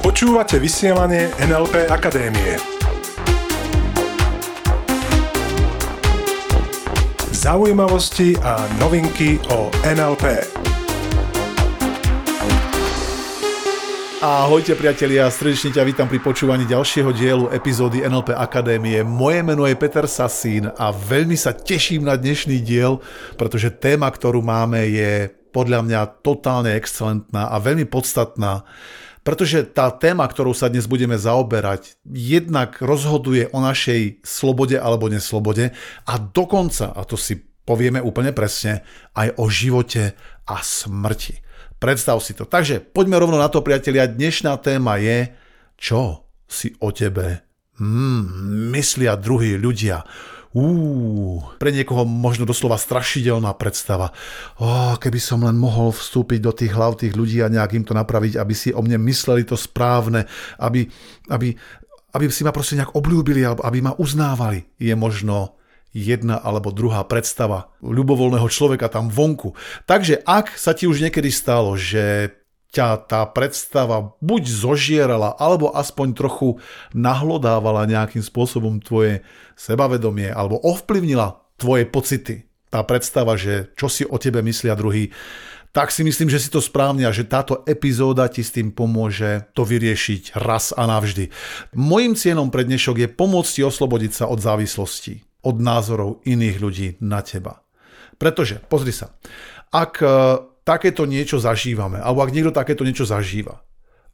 Počúvate vysielanie NLP Akadémie. Zaujímavosti a novinky o NLP. Ahojte priatelia, srdečne ťa vítam pri počúvaní ďalšieho dielu epizódy NLP Akadémie. Moje meno je Peter Sasín a veľmi sa teším na dnešný diel, pretože téma, ktorú máme, je podľa mňa totálne excelentná a veľmi podstatná. Pretože tá téma, ktorou sa dnes budeme zaoberať, jednak rozhoduje o našej slobode alebo neslobode a dokonca, a to si povieme úplne presne, aj o živote a smrti. Predstav si to. Takže poďme rovno na to, priatelia. Dnešná téma je, čo si o tebe hmm, myslia druhí ľudia. Uú, pre niekoho možno doslova strašidelná predstava. Oh, keby som len mohol vstúpiť do tých hlav tých ľudí a nejak im to napraviť, aby si o mne mysleli to správne, aby, aby, aby si ma proste nejak obľúbili, aby ma uznávali. Je možno jedna alebo druhá predstava ľubovoľného človeka tam vonku. Takže ak sa ti už niekedy stalo, že ťa tá predstava buď zožierala, alebo aspoň trochu nahlodávala nejakým spôsobom tvoje sebavedomie, alebo ovplyvnila tvoje pocity, tá predstava, že čo si o tebe myslia druhý, tak si myslím, že si to správne a že táto epizóda ti s tým pomôže to vyriešiť raz a navždy. Mojím cieľom pre dnešok je pomôcť ti oslobodiť sa od závislosti od názorov iných ľudí na teba. Pretože, pozri sa, ak takéto niečo zažívame, alebo ak niekto takéto niečo zažíva,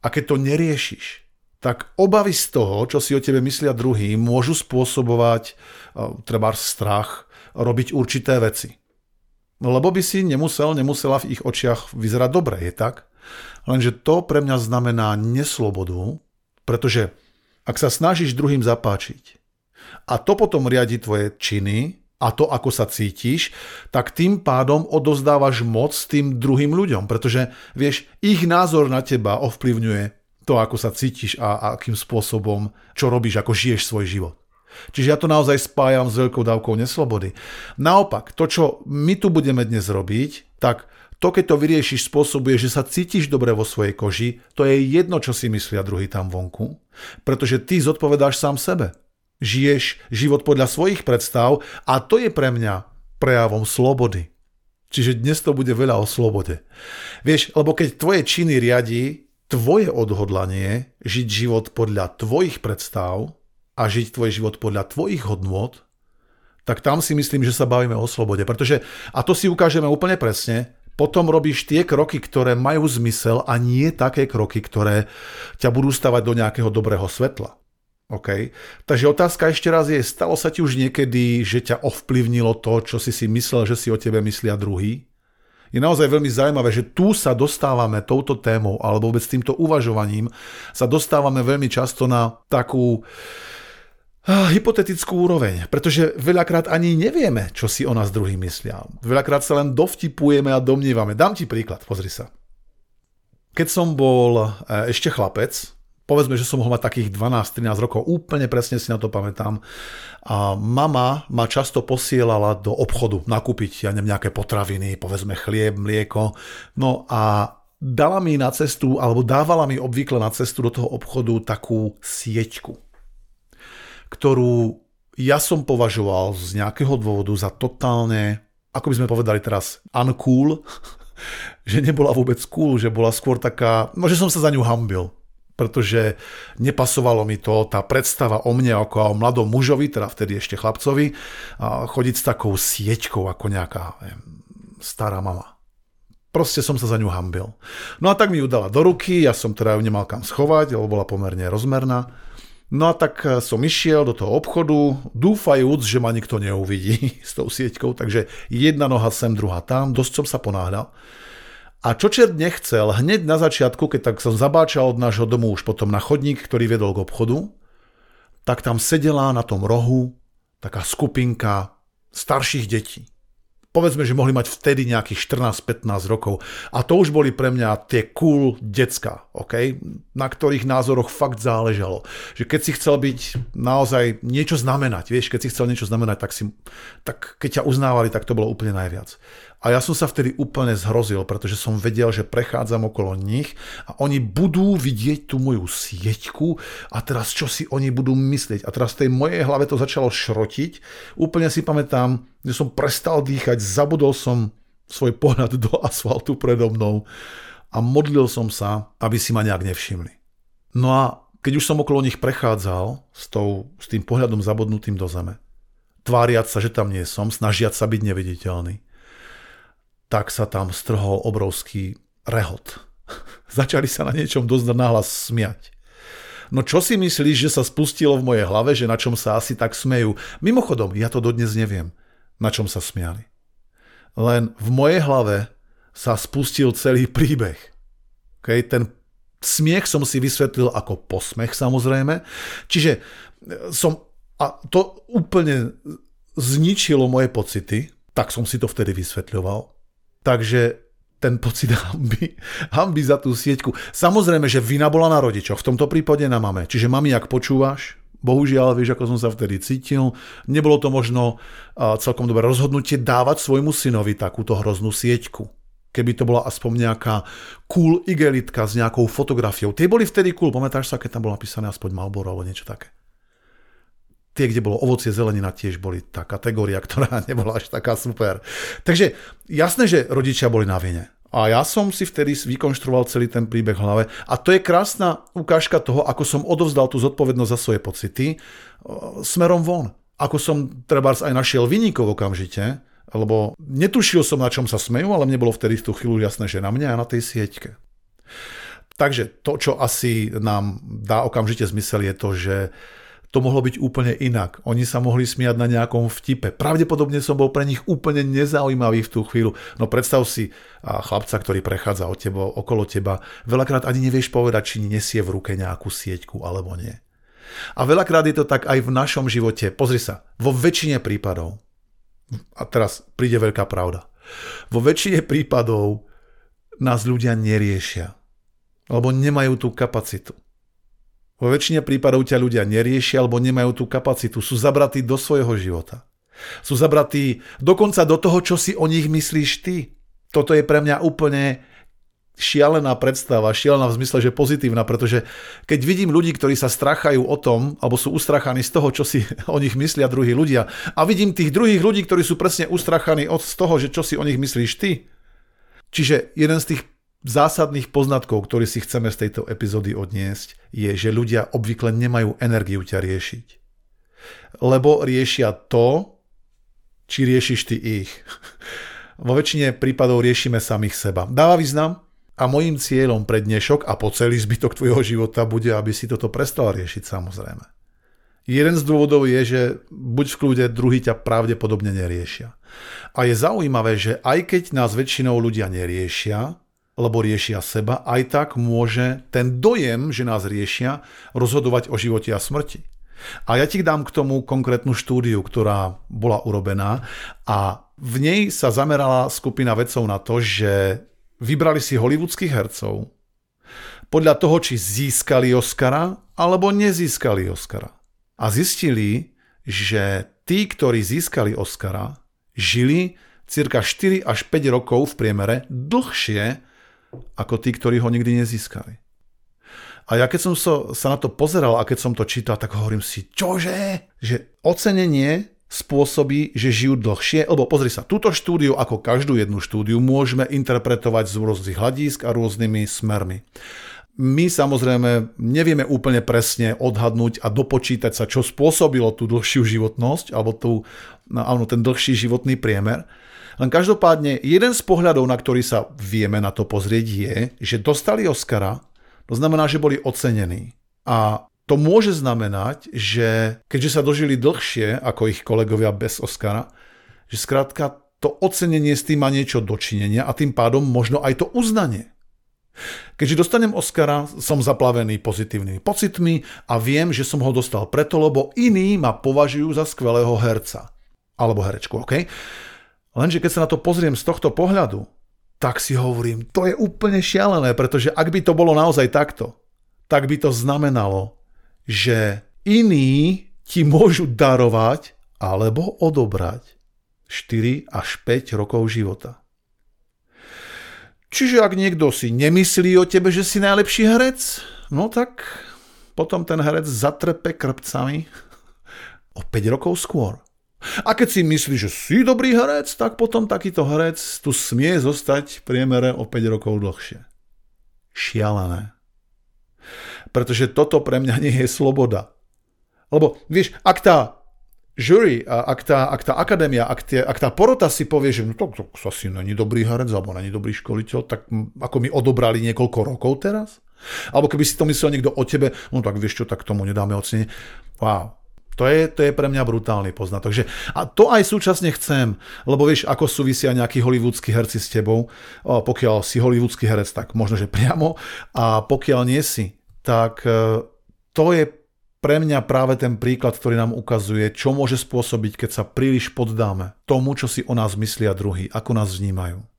a keď to neriešiš, tak obavy z toho, čo si o tebe myslia druhý, môžu spôsobovať e, treba strach, robiť určité veci. Lebo by si nemusel, nemusela v ich očiach vyzerať dobre, je tak? Lenže to pre mňa znamená neslobodu, pretože ak sa snažíš druhým zapáčiť, a to potom riadi tvoje činy a to, ako sa cítiš, tak tým pádom odozdávaš moc tým druhým ľuďom, pretože vieš, ich názor na teba ovplyvňuje to, ako sa cítiš a akým spôsobom, čo robíš, ako žiješ svoj život. Čiže ja to naozaj spájam s veľkou dávkou neslobody. Naopak, to, čo my tu budeme dnes robiť, tak to, keď to vyriešiš, spôsobuje, že sa cítiš dobre vo svojej koži, to je jedno, čo si myslia druhý tam vonku, pretože ty zodpovedáš sám sebe žiješ život podľa svojich predstav a to je pre mňa prejavom slobody. Čiže dnes to bude veľa o slobode. Vieš, lebo keď tvoje činy riadi tvoje odhodlanie žiť život podľa tvojich predstav a žiť tvoj život podľa tvojich hodnôt, tak tam si myslím, že sa bavíme o slobode. Pretože, a to si ukážeme úplne presne, potom robíš tie kroky, ktoré majú zmysel a nie také kroky, ktoré ťa budú stavať do nejakého dobrého svetla. OK. Takže otázka ešte raz je, stalo sa ti už niekedy, že ťa ovplyvnilo to, čo si si myslel, že si o tebe myslia druhý? Je naozaj veľmi zaujímavé, že tu sa dostávame touto témou, alebo vôbec týmto uvažovaním, sa dostávame veľmi často na takú hypotetickú úroveň, pretože veľakrát ani nevieme, čo si o nás druhý myslia. Veľakrát sa len dovtipujeme a domnievame. Dám ti príklad, pozri sa. Keď som bol eh, ešte chlapec, povedzme, že som mohol mať takých 12-13 rokov, úplne presne si na to pamätám. A mama ma často posielala do obchodu nakúpiť, ja neviem, nejaké potraviny, povedzme chlieb, mlieko. No a dala mi na cestu, alebo dávala mi obvykle na cestu do toho obchodu takú sieťku, ktorú ja som považoval z nejakého dôvodu za totálne, ako by sme povedali teraz, uncool, že nebola vôbec cool, že bola skôr taká, no že som sa za ňu hambil pretože nepasovalo mi to, tá predstava o mne ako o mladom mužovi, teda vtedy ešte chlapcovi, a chodiť s takou sieťkou ako nejaká stará mama. Proste som sa za ňu hambil. No a tak mi ju dala do ruky, ja som teda ju nemal kam schovať, lebo bola pomerne rozmerná. No a tak e, som išiel do toho obchodu, dúfajúc, že ma nikto neuvidí s tou sieťkou, takže jedna noha sem, druhá tam, dosť som sa ponáhľal. A čo čert nechcel, hneď na začiatku, keď tak som zabáčal od nášho domu už potom na chodník, ktorý viedol k obchodu, tak tam sedela na tom rohu taká skupinka starších detí. Povedzme, že mohli mať vtedy nejakých 14-15 rokov. A to už boli pre mňa tie cool decka, okay? na ktorých názoroch fakt záležalo. Že keď si chcel byť naozaj niečo znamenať, vieš, keď si chcel niečo znamenať, tak, si, tak keď ťa uznávali, tak to bolo úplne najviac. A ja som sa vtedy úplne zhrozil, pretože som vedel, že prechádzam okolo nich a oni budú vidieť tú moju sieťku a teraz čo si oni budú myslieť. A teraz v tej mojej hlave to začalo šrotiť. Úplne si pamätám, že som prestal dýchať, zabudol som svoj pohľad do asfaltu predo mnou a modlil som sa, aby si ma nejak nevšimli. No a keď už som okolo nich prechádzal s, tou, s tým pohľadom zabudnutým do zeme, tváriať sa, že tam nie som, snažiať sa byť neviditeľný, tak sa tam strhol obrovský rehot. Začali sa na niečom dosť nahlas smiať. No čo si myslíš, že sa spustilo v mojej hlave, že na čom sa asi tak smejú? Mimochodom, ja to dodnes neviem, na čom sa smiali. Len v mojej hlave sa spustil celý príbeh. Okay? Ten smiech som si vysvetlil ako posmech samozrejme. Čiže som, a to úplne zničilo moje pocity, tak som si to vtedy vysvetľoval. Takže ten pocit hamby, hamby za tú sieťku. Samozrejme, že vina bola na rodičoch, v tomto prípade na mame. Čiže mami, ak počúvaš, bohužiaľ, vieš, ako som sa vtedy cítil, nebolo to možno celkom dobré rozhodnutie dávať svojmu synovi takúto hroznú sieťku. Keby to bola aspoň nejaká cool igelitka s nejakou fotografiou. Tie boli vtedy cool, pamätáš sa, keď tam bolo napísané aspoň Malboro alebo niečo také tie, kde bolo ovocie, zelenina, tiež boli tá kategória, ktorá nebola až taká super. Takže jasné, že rodičia boli na vine. A ja som si vtedy vykonštruoval celý ten príbeh v hlave. A to je krásna ukážka toho, ako som odovzdal tú zodpovednosť za svoje pocity e, smerom von. Ako som treba aj našiel vynikov okamžite, lebo netušil som, na čom sa smejú, ale mne bolo vtedy v tú chvíľu jasné, že na mňa a na tej sieťke. Takže to, čo asi nám dá okamžite zmysel, je to, že to mohlo byť úplne inak. Oni sa mohli smiať na nejakom vtipe. Pravdepodobne som bol pre nich úplne nezaujímavý v tú chvíľu. No predstav si chlapca, ktorý prechádza od teba, okolo teba. Veľakrát ani nevieš povedať, či nesie v ruke nejakú sieťku alebo nie. A veľakrát je to tak aj v našom živote. Pozri sa, vo väčšine prípadov, a teraz príde veľká pravda, vo väčšine prípadov nás ľudia neriešia, alebo nemajú tú kapacitu. Vo väčšine prípadov ťa ľudia neriešia alebo nemajú tú kapacitu. Sú zabratí do svojho života. Sú zabratí dokonca do toho, čo si o nich myslíš ty. Toto je pre mňa úplne šialená predstava, šialená v zmysle, že pozitívna, pretože keď vidím ľudí, ktorí sa strachajú o tom, alebo sú ustrachaní z toho, čo si o nich myslia druhí ľudia, a vidím tých druhých ľudí, ktorí sú presne ustrachaní od z toho, že čo si o nich myslíš ty. Čiže jeden z tých zásadných poznatkov, ktorý si chceme z tejto epizódy odniesť, je, že ľudia obvykle nemajú energiu ťa riešiť. Lebo riešia to, či riešiš ty ich. Vo väčšine prípadov riešime samých seba. Dáva význam? A môjim cieľom pre dnešok a po celý zbytok tvojho života bude, aby si toto prestal riešiť samozrejme. Jeden z dôvodov je, že buď v kľude, druhý ťa pravdepodobne neriešia. A je zaujímavé, že aj keď nás väčšinou ľudia neriešia, lebo riešia seba, aj tak môže ten dojem, že nás riešia, rozhodovať o živote a smrti. A ja ti dám k tomu konkrétnu štúdiu, ktorá bola urobená a v nej sa zamerala skupina vedcov na to, že vybrali si hollywoodských hercov podľa toho, či získali Oscara alebo nezískali Oscara. A zistili, že tí, ktorí získali Oscara, žili cirka 4 až 5 rokov v priemere dlhšie ako tí, ktorí ho nikdy nezískali. A ja keď som so, sa na to pozeral a keď som to čítal, tak hovorím si, čože? Že ocenenie spôsobí, že žijú dlhšie, lebo pozri sa, túto štúdiu, ako každú jednu štúdiu, môžeme interpretovať z rôznych hľadísk a rôznymi smermi. My samozrejme nevieme úplne presne odhadnúť a dopočítať sa, čo spôsobilo tú dlhšiu životnosť, alebo tú, no, áno, ten dlhší životný priemer. Len každopádne, jeden z pohľadov, na ktorý sa vieme na to pozrieť, je, že dostali Oscara, to znamená, že boli ocenení. A to môže znamenať, že keďže sa dožili dlhšie ako ich kolegovia bez Oscara, že skrátka to ocenenie s tým má niečo dočinenia a tým pádom možno aj to uznanie. Keďže dostanem Oscara, som zaplavený pozitívnymi pocitmi a viem, že som ho dostal preto, lebo iní ma považujú za skvelého herca. Alebo herečku, OK? Lenže keď sa na to pozriem z tohto pohľadu, tak si hovorím, to je úplne šialené, pretože ak by to bolo naozaj takto, tak by to znamenalo, že iní ti môžu darovať alebo odobrať 4 až 5 rokov života. Čiže ak niekto si nemyslí o tebe, že si najlepší herec, no tak potom ten herec zatrepe krpcami o 5 rokov skôr. A keď si myslí, že si dobrý herec, tak potom takýto herec tu smie zostať v priemere o 5 rokov dlhšie. Šialené. Pretože toto pre mňa nie je sloboda. Lebo vieš, ak tá jury, ak tá, ak tá akadémia, ak, tie, ak tá porota si povie, že no to, to asi není dobrý herec alebo není dobrý školiteľ, tak ako mi odobrali niekoľko rokov teraz? Alebo keby si to myslel niekto o tebe, no tak vieš čo, tak tomu nedáme ocenenie. Wow, to je, to je pre mňa brutálny poznatok. Že, a to aj súčasne chcem, lebo vieš, ako súvisia nejakí hollywoodskí herci s tebou. Pokiaľ si hollywoodský herec, tak možno, že priamo. A pokiaľ nie si, tak e, to je pre mňa práve ten príklad, ktorý nám ukazuje, čo môže spôsobiť, keď sa príliš poddáme tomu, čo si o nás myslia druhý, ako nás vnímajú.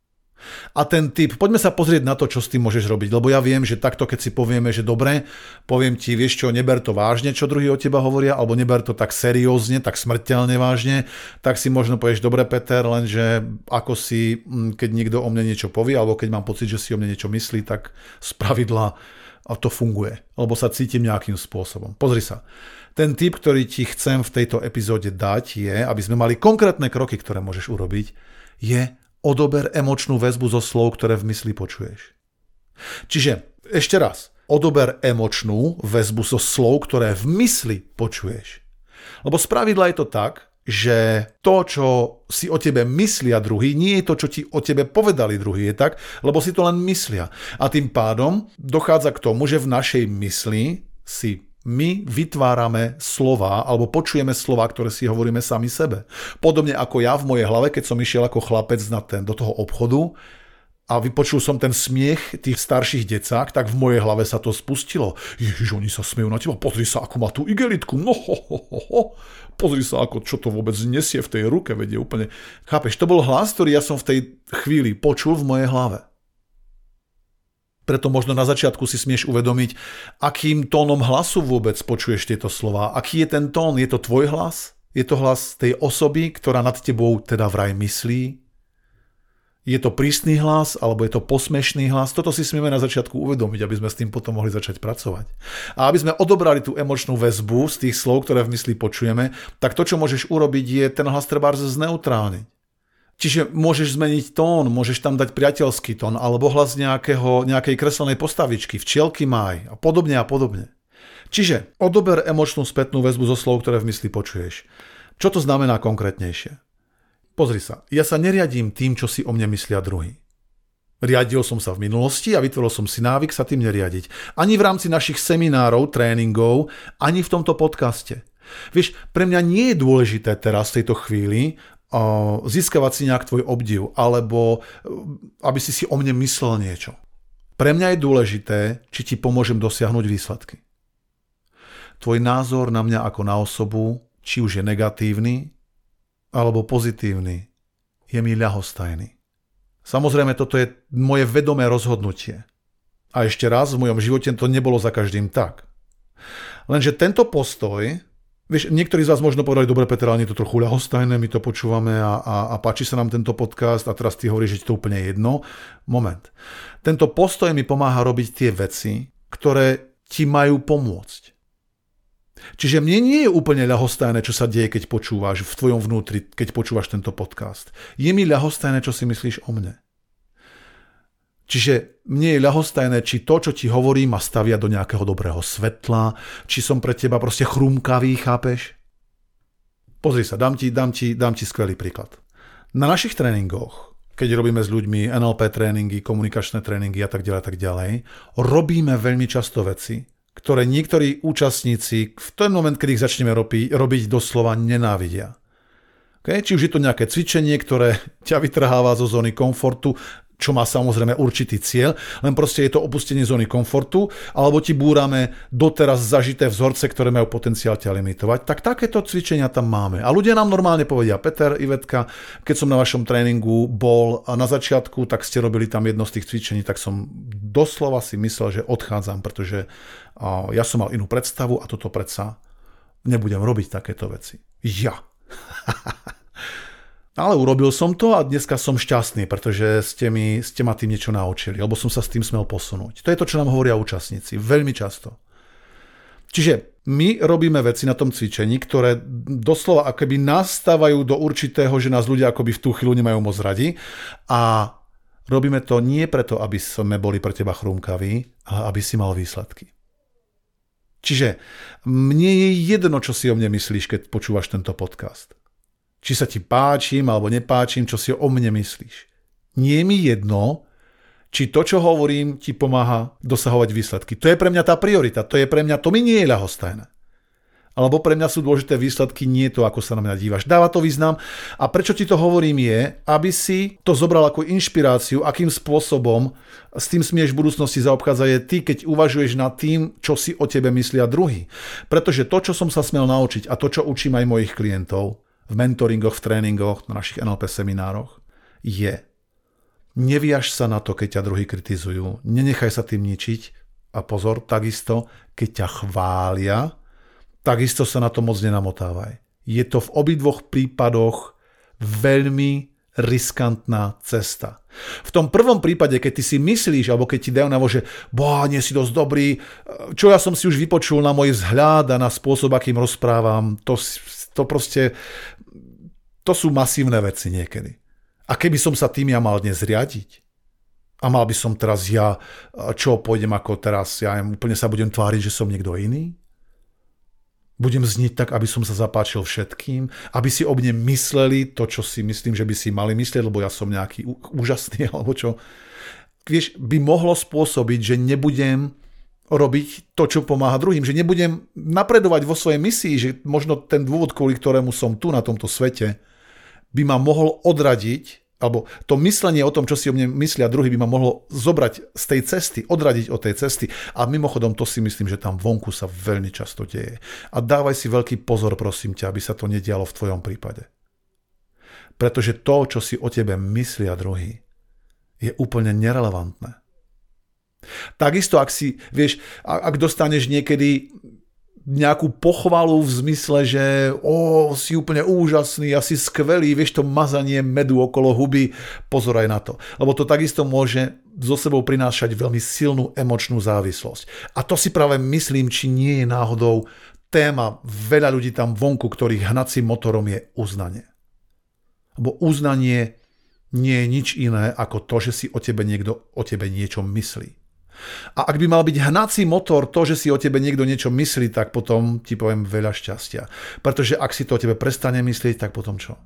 A ten typ, poďme sa pozrieť na to, čo s tým môžeš robiť, lebo ja viem, že takto, keď si povieme, že dobre, poviem ti, vieš čo, neber to vážne, čo druhý o teba hovoria, alebo neber to tak seriózne, tak smrteľne vážne, tak si možno povieš, dobre Peter, lenže ako si, mm, keď niekto o mne niečo povie, alebo keď mám pocit, že si o mne niečo myslí, tak z pravidla to funguje, lebo sa cítim nejakým spôsobom. Pozri sa. Ten tip, ktorý ti chcem v tejto epizóde dať je, aby sme mali konkrétne kroky, ktoré môžeš urobiť, je odober emočnú väzbu zo slov, ktoré v mysli počuješ. Čiže ešte raz, odober emočnú väzbu zo slov, ktoré v mysli počuješ. Lebo spravidla je to tak, že to, čo si o tebe myslia druhý, nie je to, čo ti o tebe povedali druhý, je tak, lebo si to len myslia. A tým pádom dochádza k tomu, že v našej mysli si my vytvárame slova alebo počujeme slova, ktoré si hovoríme sami sebe. Podobne ako ja v mojej hlave, keď som išiel ako chlapec na ten, do toho obchodu, a vypočul som ten smiech tých starších decák, tak v mojej hlave sa to spustilo. Ježiš, oni sa smejú na teba, pozri sa, ako má tú igelitku, no ho, ho, ho, ho. pozri sa, ako čo to vôbec nesie v tej ruke, vedie úplne. Chápeš, to bol hlas, ktorý ja som v tej chvíli počul v mojej hlave. Preto možno na začiatku si smieš uvedomiť, akým tónom hlasu vôbec počuješ tieto slova. Aký je ten tón? Je to tvoj hlas? Je to hlas tej osoby, ktorá nad tebou teda vraj myslí? je to prísny hlas alebo je to posmešný hlas. Toto si smieme na začiatku uvedomiť, aby sme s tým potom mohli začať pracovať. A aby sme odobrali tú emočnú väzbu z tých slov, ktoré v mysli počujeme, tak to, čo môžeš urobiť, je ten hlas treba zneutrálniť. Čiže môžeš zmeniť tón, môžeš tam dať priateľský tón alebo hlas nejakého, nejakej kreslenej postavičky, včielky maj a podobne a podobne. Čiže odober emočnú spätnú väzbu zo slov, ktoré v mysli počuješ. Čo to znamená konkrétnejšie? Pozri sa, ja sa neriadím tým, čo si o mne myslia druhý. Riadil som sa v minulosti a vytvoril som si návyk sa tým neriadiť. Ani v rámci našich seminárov, tréningov, ani v tomto podcaste. Vieš, pre mňa nie je dôležité teraz v tejto chvíli získavať si nejak tvoj obdiv, alebo uh, aby si si o mne myslel niečo. Pre mňa je dôležité, či ti pomôžem dosiahnuť výsledky. Tvoj názor na mňa ako na osobu, či už je negatívny, alebo pozitívny, je mi ľahostajný. Samozrejme, toto je moje vedomé rozhodnutie. A ešte raz, v mojom živote to nebolo za každým tak. Lenže tento postoj, vieš, niektorí z vás možno povedali, dobre Peter, ale je to trochu ľahostajné, my to počúvame a, a, a páči sa nám tento podcast a teraz ty hovoríš, že ti to úplne jedno. Moment. Tento postoj mi pomáha robiť tie veci, ktoré ti majú pomôcť. Čiže mne nie je úplne ľahostajné, čo sa deje, keď počúvaš v tvojom vnútri, keď počúvaš tento podcast. Je mi ľahostajné, čo si myslíš o mne. Čiže mne je ľahostajné, či to, čo ti hovorím, ma stavia do nejakého dobrého svetla, či som pre teba proste chrumkavý, chápeš? Pozri sa, dám ti, dám ti, dám ti skvelý príklad. Na našich tréningoch, keď robíme s ľuďmi NLP tréningy, komunikačné tréningy a tak ďalej, tak ďalej, robíme veľmi často veci, ktoré niektorí účastníci v ten moment, keď ich začneme robiť, robiť doslova nenávidia. Okay? Či už je to nejaké cvičenie, ktoré ťa vytrháva zo zóny komfortu, čo má samozrejme určitý cieľ, len proste je to opustenie zóny komfortu, alebo ti búrame doteraz zažité vzorce, ktoré majú potenciál ťa limitovať, tak takéto cvičenia tam máme. A ľudia nám normálne povedia, Peter, Ivetka, keď som na vašom tréningu bol na začiatku, tak ste robili tam jedno z tých cvičení, tak som doslova si myslel, že odchádzam, pretože ja som mal inú predstavu a toto predsa nebudem robiť takéto veci. Ja. Ale urobil som to a dneska som šťastný, pretože ste, mi, ste ma tým niečo naučili, alebo som sa s tým smel posunúť. To je to, čo nám hovoria účastníci. Veľmi často. Čiže my robíme veci na tom cvičení, ktoré doslova akoby nastávajú do určitého, že nás ľudia akoby v tú chvíľu nemajú moc radi a robíme to nie preto, aby sme boli pre teba chrumkaví, ale aby si mal výsledky. Čiže mne je jedno, čo si o mne myslíš, keď počúvaš tento podcast. Či sa ti páčim alebo nepáčim, čo si o mne myslíš. Nie je mi jedno, či to, čo hovorím, ti pomáha dosahovať výsledky. To je pre mňa tá priorita, to je pre mňa, to mi nie je ľahostajné. Alebo pre mňa sú dôležité výsledky, nie to, ako sa na mňa dívaš. Dáva to význam. A prečo ti to hovorím je, aby si to zobral ako inšpiráciu, akým spôsobom s tým smieš v budúcnosti zaobchádzať je ty, keď uvažuješ nad tým, čo si o tebe myslia druhý. Pretože to, čo som sa smel naučiť a to, čo učím aj mojich klientov, v mentoringoch, v tréningoch, na našich NLP seminároch, je neviaž sa na to, keď ťa druhý kritizujú, nenechaj sa tým ničiť a pozor, takisto, keď ťa chvália, takisto sa na to moc nenamotávaj. Je to v obidvoch prípadoch veľmi riskantná cesta. V tom prvom prípade, keď ty si myslíš, alebo keď ti dajú navo, že boha, nie si dosť dobrý, čo ja som si už vypočul na môj vzhľad a na spôsob, akým rozprávam, to, to proste to sú masívne veci niekedy. A keby som sa tým ja mal dnes riadiť, a mal by som teraz ja, čo pôjdem ako teraz, ja úplne sa budem tváriť, že som niekto iný? Budem zniť tak, aby som sa zapáčil všetkým, aby si o mne mysleli to, čo si myslím, že by si mali myslieť, lebo ja som nejaký úžasný, alebo čo. Vieš, by mohlo spôsobiť, že nebudem robiť to, čo pomáha druhým, že nebudem napredovať vo svojej misii, že možno ten dôvod, kvôli ktorému som tu na tomto svete, by ma mohol odradiť, alebo to myslenie o tom, čo si o mne myslia druhý, by ma mohlo zobrať z tej cesty, odradiť od tej cesty. A mimochodom, to si myslím, že tam vonku sa veľmi často deje. A dávaj si veľký pozor, prosím ťa, aby sa to nedialo v tvojom prípade. Pretože to, čo si o tebe myslia druhý, je úplne nerelevantné. Takisto, ak si, vieš, ak dostaneš niekedy nejakú pochvalu v zmysle, že o, si úplne úžasný, asi skvelý, vieš to mazanie medu okolo huby, pozor aj na to. Lebo to takisto môže so sebou prinášať veľmi silnú emočnú závislosť. A to si práve myslím, či nie je náhodou téma veľa ľudí tam vonku, ktorých hnacím motorom je uznanie. Lebo uznanie nie je nič iné ako to, že si o tebe niekto o tebe niečo myslí. A ak by mal byť hnací motor to, že si o tebe niekto niečo myslí, tak potom ti poviem veľa šťastia. Pretože ak si to o tebe prestane myslieť, tak potom čo?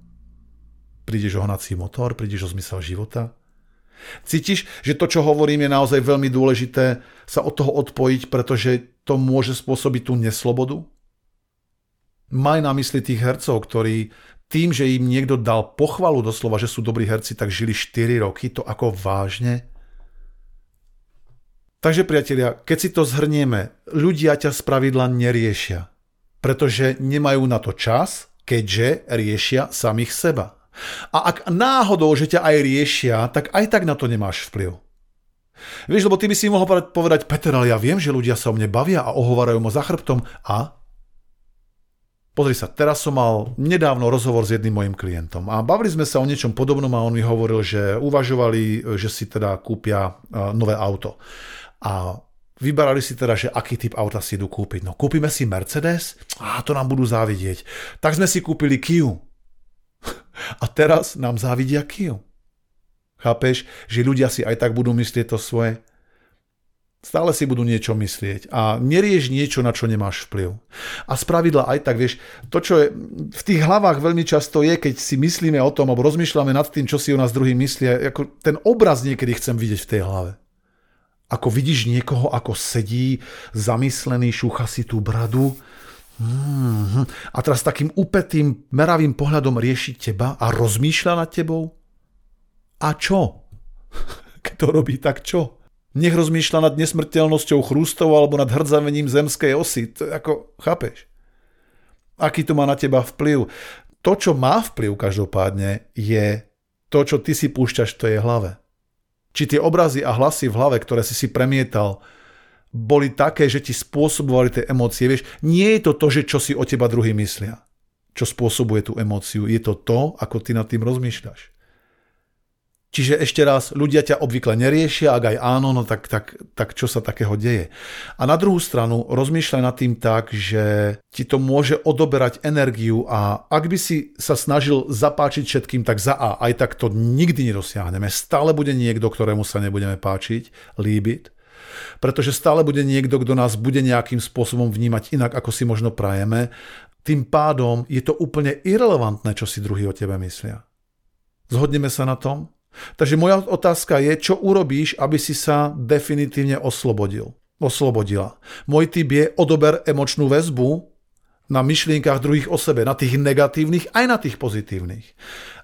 Prídeš o hnací motor, prídeš o zmysel života? Cítiš, že to, čo hovorím, je naozaj veľmi dôležité sa od toho odpojiť, pretože to môže spôsobiť tú neslobodu? Maj na mysli tých hercov, ktorí tým, že im niekto dal pochvalu doslova, že sú dobrí herci, tak žili 4 roky, to ako vážne? Takže priatelia, keď si to zhrnieme, ľudia ťa z pravidla neriešia, pretože nemajú na to čas, keďže riešia samých seba. A ak náhodou, že ťa aj riešia, tak aj tak na to nemáš vplyv. Vieš, lebo ty by si mohol povedať, Peter, ale ja viem, že ľudia sa o mne bavia a ohovárajú ma za chrbtom. A? Pozri sa, teraz som mal nedávno rozhovor s jedným mojim klientom a bavili sme sa o niečom podobnom a on mi hovoril, že uvažovali, že si teda kúpia nové auto a vyberali si teda, že aký typ auta si idú kúpiť. No kúpime si Mercedes? A to nám budú závidieť. Tak sme si kúpili Kia. A teraz nám závidia Kia. Chápeš, že ľudia si aj tak budú myslieť to svoje? Stále si budú niečo myslieť a nerieš niečo, na čo nemáš vplyv. A spravidla aj tak, vieš, to, čo je v tých hlavách veľmi často je, keď si myslíme o tom, alebo rozmýšľame nad tým, čo si o nás druhý myslia, ako ten obraz niekedy chcem vidieť v tej hlave. Ako vidíš niekoho, ako sedí, zamyslený, šúcha si tú bradu mm-hmm. a teraz takým upetým, meravým pohľadom rieši teba a rozmýšľa nad tebou? A čo? Keď to robí, tak čo? Nech rozmýšľa nad nesmrteľnosťou chrústov alebo nad hrdzavením zemskej osy. To ako, chápeš? Aký to má na teba vplyv? To, čo má vplyv každopádne, je to, čo ty si púšťaš v tej hlave. Či tie obrazy a hlasy v hlave, ktoré si si premietal, boli také, že ti spôsobovali tie emócie. Vieš, nie je to to, že čo si o teba druhý myslia. čo spôsobuje tú emóciu. Je to to, ako ty nad tým rozmýšľaš. Čiže ešte raz, ľudia ťa obvykle neriešia, ak aj áno, no tak, tak, tak čo sa takého deje. A na druhú stranu rozmýšľaj nad tým tak, že ti to môže odoberať energiu a ak by si sa snažil zapáčiť všetkým, tak za A aj tak to nikdy nedosiahneme. Stále bude niekto, ktorému sa nebudeme páčiť, líbiť, pretože stále bude niekto, kto nás bude nejakým spôsobom vnímať inak, ako si možno prajeme. Tým pádom je to úplne irrelevantné, čo si druhý o tebe myslia. Zhodneme sa na tom? Takže moja otázka je, čo urobíš, aby si sa definitívne oslobodil. Oslobodila. Môj typ je odober emočnú väzbu na myšlienkach druhých o sebe, na tých negatívnych aj na tých pozitívnych.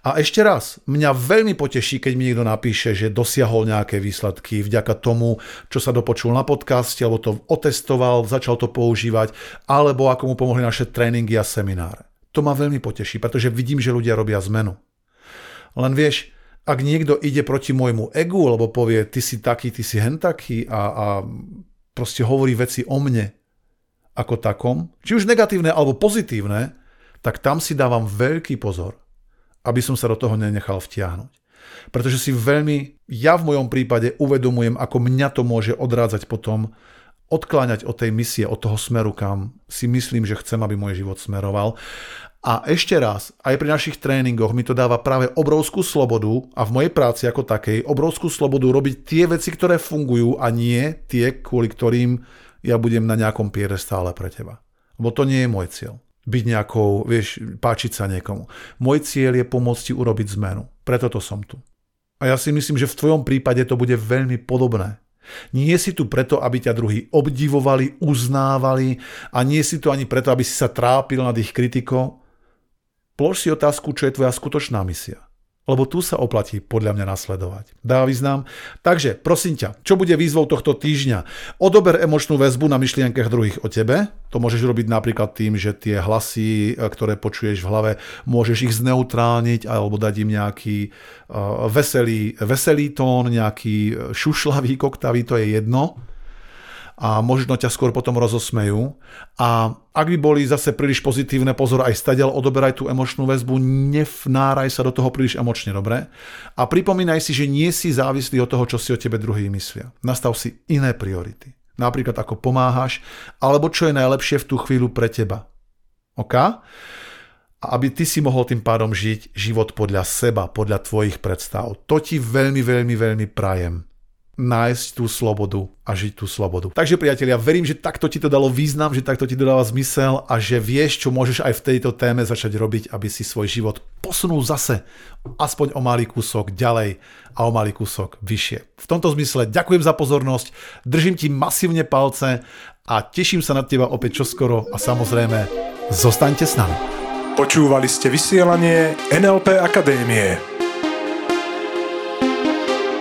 A ešte raz, mňa veľmi poteší, keď mi niekto napíše, že dosiahol nejaké výsledky vďaka tomu, čo sa dopočul na podcaste, alebo to otestoval, začal to používať, alebo ako mu pomohli naše tréningy a semináre. To ma veľmi poteší, pretože vidím, že ľudia robia zmenu. Len vieš, ak niekto ide proti môjmu egu, alebo povie, ty si taký, ty si hen taký a, a proste hovorí veci o mne ako takom, či už negatívne alebo pozitívne, tak tam si dávam veľký pozor, aby som sa do toho nenechal vtiahnuť. Pretože si veľmi, ja v mojom prípade uvedomujem, ako mňa to môže odrádzať potom, odkláňať od tej misie, od toho smeru, kam si myslím, že chcem, aby môj život smeroval. A ešte raz, aj pri našich tréningoch mi to dáva práve obrovskú slobodu a v mojej práci ako takej obrovskú slobodu robiť tie veci, ktoré fungujú a nie tie, kvôli ktorým ja budem na nejakom piedestále pre teba. Lebo to nie je môj cieľ. Byť nejakou, vieš, páčiť sa niekomu. Môj cieľ je pomôcť ti urobiť zmenu. Preto to som tu. A ja si myslím, že v tvojom prípade to bude veľmi podobné. Nie si tu preto, aby ťa druhí obdivovali, uznávali a nie si tu ani preto, aby si sa trápil nad ich kritikou, Polož si otázku, čo je tvoja skutočná misia. Lebo tu sa oplatí podľa mňa nasledovať. Dá význam? Takže, prosím ťa, čo bude výzvou tohto týždňa? Odober emočnú väzbu na myšlienkach druhých o tebe. To môžeš robiť napríklad tým, že tie hlasy, e, ktoré počuješ v hlave, môžeš ich zneutrániť alebo dať im nejaký uh, veselý, veselý tón, nejaký e, šušlavý, koktavý, to je jedno a možno ťa skôr potom rozosmejú. A ak by boli zase príliš pozitívne, pozor, aj stadiaľ odoberaj tú emočnú väzbu, nevnáraj sa do toho príliš emočne, dobre? A pripomínaj si, že nie si závislý od toho, čo si o tebe druhý myslia. Nastav si iné priority. Napríklad ako pomáhaš, alebo čo je najlepšie v tú chvíľu pre teba. OK? A aby ty si mohol tým pádom žiť život podľa seba, podľa tvojich predstav. To ti veľmi, veľmi, veľmi prajem nájsť tú slobodu a žiť tú slobodu. Takže priatelia, verím, že takto ti to dalo význam, že takto ti to dáva zmysel a že vieš, čo môžeš aj v tejto téme začať robiť, aby si svoj život posunul zase aspoň o malý kúsok ďalej a o malý kúsok vyššie. V tomto zmysle ďakujem za pozornosť, držím ti masívne palce a teším sa na teba opäť čoskoro a samozrejme zostaňte s nami. Počúvali ste vysielanie NLP Akadémie.